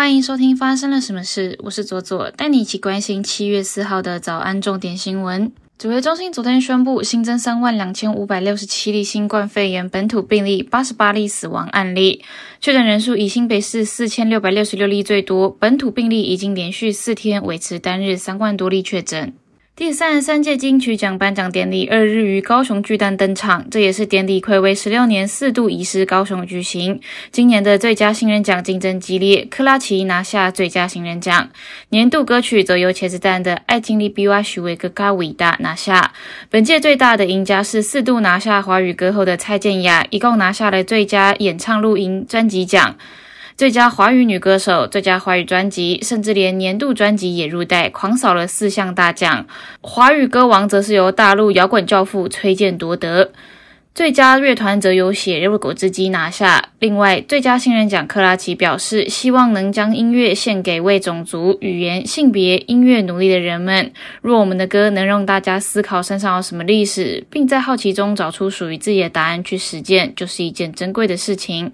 欢迎收听发生了什么事，我是左左，带你一起关心七月四号的早安重点新闻。指挥中心昨天宣布新增三万两千五百六十七例新冠肺炎本土病例，八十八例死亡案例，确诊人数以新北市四千六百六十六例最多，本土病例已经连续四天维持单日三万多例确诊。第三十三届金曲奖颁奖典礼二日于高雄巨蛋登场，这也是典礼暌违十六年四度移师高雄举行。今年的最佳新人奖竞争激烈，克拉奇拿下最佳新人奖，年度歌曲则由茄子蛋的《爱情里比我许为更加伟大》拿下。本届最大的赢家是四度拿下华语歌后的蔡健雅，一共拿下了最佳演唱录音专辑奖。最佳华语女歌手、最佳华语专辑，甚至连年度专辑也入袋，狂扫了四项大奖。华语歌王则是由大陆摇滚教父崔健夺得。最佳乐团则由血肉果汁机拿下。另外，最佳新人奖克拉奇表示，希望能将音乐献给为种族、语言、性别、音乐努力的人们。若我们的歌能让大家思考身上有什么历史，并在好奇中找出属于自己的答案去实践，就是一件珍贵的事情。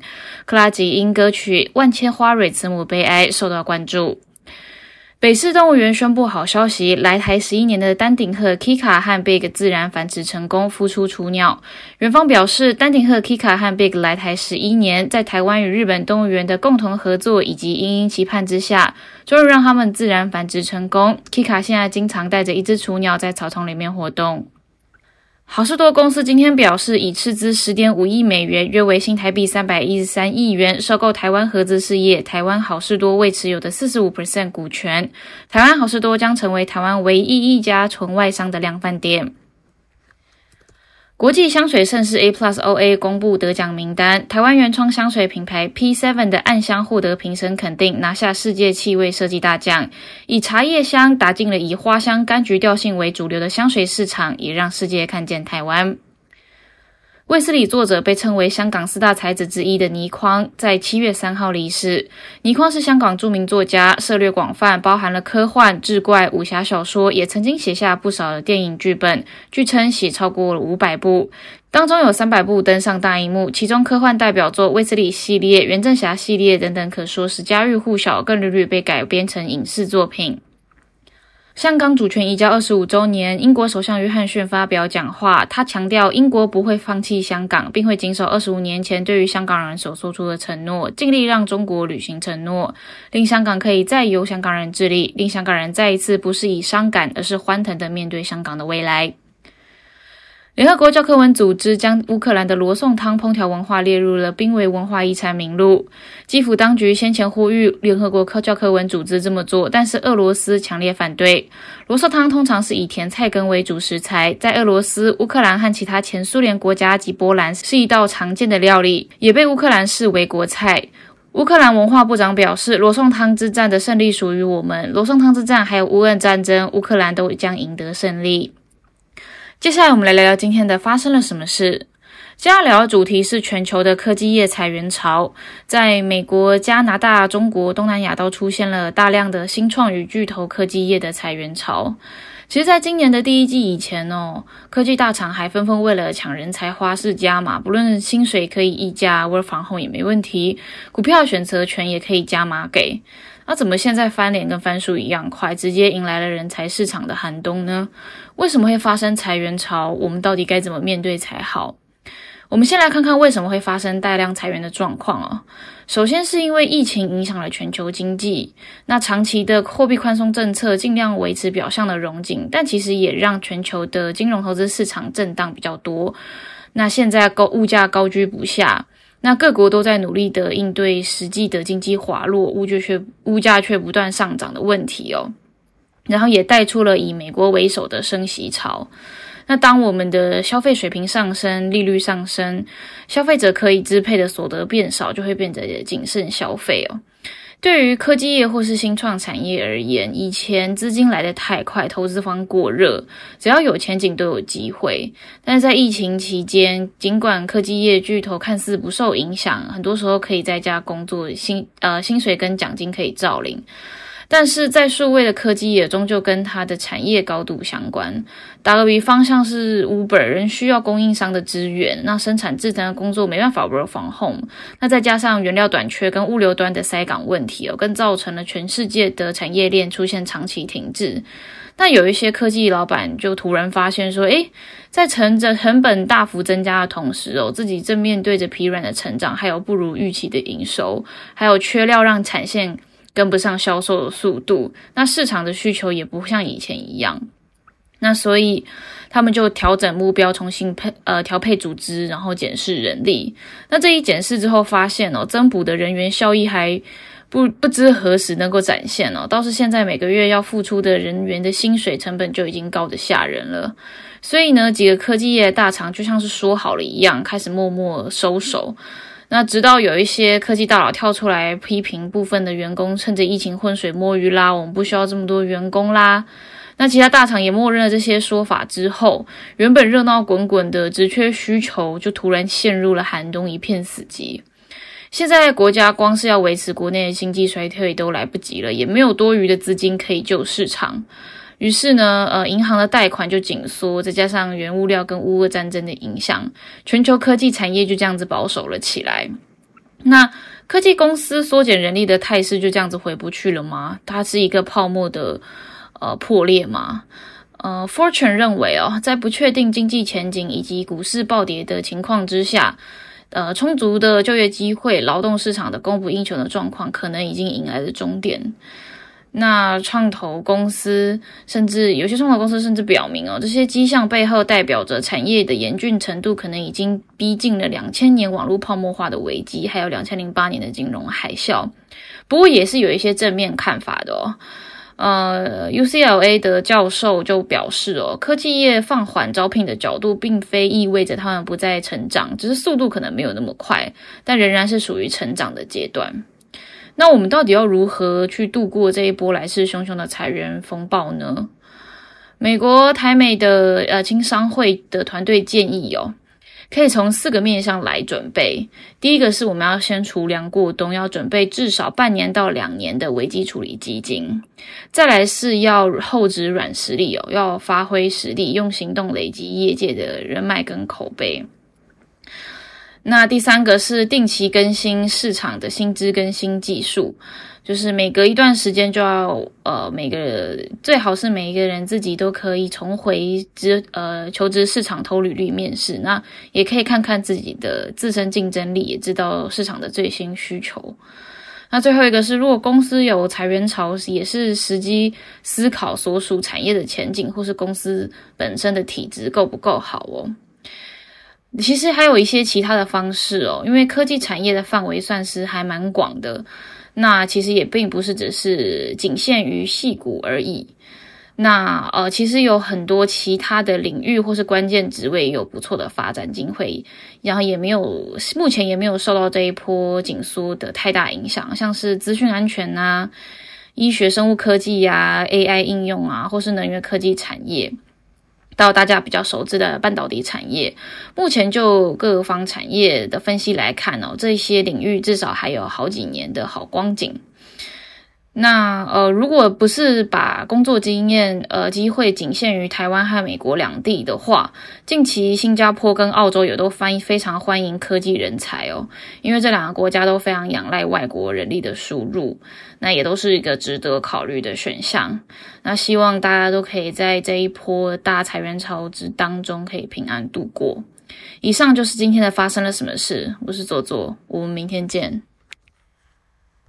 克拉奇因歌曲《万千花蕊慈母悲哀》受到关注。北市动物园宣布好消息：来台十一年的丹顶鹤 Kika 和 Big 自然繁殖成功，孵出雏鸟。园方表示，丹顶鹤 Kika 和 Big 来台十一年，在台湾与日本动物园的共同合作以及殷殷期盼之下，终于让它们自然繁殖成功。Kika 现在经常带着一只雏鸟在草丛里面活动。好事多公司今天表示，已斥资十点五亿美元，约为新台币三百一十三亿元，收购台湾合资事业台湾好事多未持有的四十五 percent 股权。台湾好事多将成为台湾唯一一家纯外商的量贩店。国际香水盛世 A Plus O A 公布得奖名单，台湾原创香水品牌 P Seven 的暗香获得评审肯定，拿下世界气味设计大奖。以茶叶香打进了以花香、柑橘调性为主流的香水市场，也让世界看见台湾。卫斯理作者被称为香港四大才子之一的倪匡，在七月三号离世。倪匡是香港著名作家，涉略广泛，包含了科幻、志怪、武侠小说，也曾经写下不少的电影剧本，据称写超过了五百部，当中有三百部登上大荧幕。其中科幻代表作《卫斯理系列》、《袁振侠系列》等等，可说是家喻户晓，更屡屡被改编成影视作品。香港主权移交二十五周年，英国首相约翰逊发表讲话，他强调英国不会放弃香港，并会谨守二十五年前对于香港人所做出的承诺，尽力让中国履行承诺，令香港可以再由香港人治理，令香港人再一次不是以伤感，而是欢腾的面对香港的未来。联合国教科文组织将乌克兰的罗宋汤烹调文化列入了濒危文化遗产名录。基辅当局先前呼吁联合国科教科文组织这么做，但是俄罗斯强烈反对。罗宋汤通常是以甜菜根为主食材，在俄罗斯、乌克兰和其他前苏联国家及波兰是一道常见的料理，也被乌克兰视为国菜。乌克兰文化部长表示，罗宋汤之战的胜利属于我们。罗宋汤之战还有乌俄战争，乌克兰都将赢得胜利。接下来，我们来聊聊今天的发生了什么事。接下来聊的主题是全球的科技业裁员潮。在美国、加拿大、中国、东南亚都出现了大量的新创与巨头科技业的裁员潮。其实，在今年的第一季以前哦，科技大厂还纷纷为了抢人才花式加码，不论薪水可以溢价，work from home 也没问题，股票选择权也可以加码给。那怎么现在翻脸跟翻书一样快，直接迎来了人才市场的寒冬呢？为什么会发生裁员潮？我们到底该怎么面对才好？我们先来看看为什么会发生大量裁员的状况啊。首先是因为疫情影响了全球经济，那长期的货币宽松政策尽量维持表象的融景，但其实也让全球的金融投资市场震荡比较多。那现在高物价高居不下。那各国都在努力的应对实际的经济滑落，物价却物价却不断上涨的问题哦，然后也带出了以美国为首的升息潮。那当我们的消费水平上升，利率上升，消费者可以支配的所得变少，就会变得谨慎消费哦。对于科技业或是新创产业而言，以前资金来得太快，投资方过热，只要有前景都有机会。但是在疫情期间，尽管科技业巨头看似不受影响，很多时候可以在家工作，薪呃薪水跟奖金可以照领，但是在数位的科技也，终究跟它的产业高度相关。打个比方，像是 Uber 人需要供应商的资源，那生产制成的工作没办法 work from home，那再加上原料短缺跟物流端的塞港问题哦，更造成了全世界的产业链出现长期停滞。那有一些科技老板就突然发现说，诶，在成着成本大幅增加的同时哦，自己正面对着疲软的成长，还有不如预期的营收，还有缺料让产线跟不上销售的速度，那市场的需求也不像以前一样。那所以他们就调整目标，重新配呃调配组织，然后检视人力。那这一检视之后发现哦，增补的人员效益还。不不知何时能够展现哦，倒是现在每个月要付出的人员的薪水成本就已经高的吓人了。所以呢，几个科技业大厂就像是说好了一样，开始默默收手。那直到有一些科技大佬跳出来批评部分的员工趁着疫情浑水摸鱼啦，我们不需要这么多员工啦。那其他大厂也默认了这些说法之后，原本热闹滚滚的职缺需求就突然陷入了寒冬，一片死寂。现在国家光是要维持国内的经济衰退都来不及了，也没有多余的资金可以救市场。于是呢，呃，银行的贷款就紧缩，再加上原物料跟乌俄战争的影响，全球科技产业就这样子保守了起来。那科技公司缩减人力的态势就这样子回不去了吗？它是一个泡沫的呃破裂吗？呃，Fortune 认为哦，在不确定经济前景以及股市暴跌的情况之下。呃，充足的就业机会，劳动市场的供不应求的状况，可能已经迎来了终点。那创投公司，甚至有些创投公司甚至表明哦，这些迹象背后代表着产业的严峻程度，可能已经逼近了两千年网络泡沫化的危机，还有两千零八年的金融海啸。不过，也是有一些正面看法的哦。呃，UCLA 的教授就表示哦，科技业放缓招聘的角度，并非意味着他们不再成长，只是速度可能没有那么快，但仍然是属于成长的阶段。那我们到底要如何去度过这一波来势汹汹的裁员风暴呢？美国台美的呃经商会的团队建议哦。可以从四个面向来准备。第一个是我们要先储粮过冬，要准备至少半年到两年的危机处理基金。再来是要厚植软实力哦，要发挥实力，用行动累积业界的人脉跟口碑。那第三个是定期更新市场的薪资跟新技术。就是每隔一段时间就要，呃，每个最好是每一个人自己都可以重回职，呃，求职市场投履历面试，那也可以看看自己的自身竞争力，也知道市场的最新需求。那最后一个是，如果公司有裁员潮，也是时机思考所属产业的前景，或是公司本身的体质够不够好哦。其实还有一些其他的方式哦，因为科技产业的范围算是还蛮广的。那其实也并不是只是仅限于戏骨而已。那呃，其实有很多其他的领域或是关键职位有不错的发展机会，然后也没有目前也没有受到这一波紧缩的太大影响，像是资讯安全啊、医学生物科技呀、AI 应用啊，或是能源科技产业。到大家比较熟知的半导体产业，目前就各方产业的分析来看哦，这些领域至少还有好几年的好光景。那呃，如果不是把工作经验呃机会仅限于台湾和美国两地的话，近期新加坡跟澳洲也都翻非常欢迎科技人才哦，因为这两个国家都非常仰赖外国人力的输入，那也都是一个值得考虑的选项。那希望大家都可以在这一波大裁员潮之当中可以平安度过。以上就是今天的发生了什么事，我是左左，我们明天见。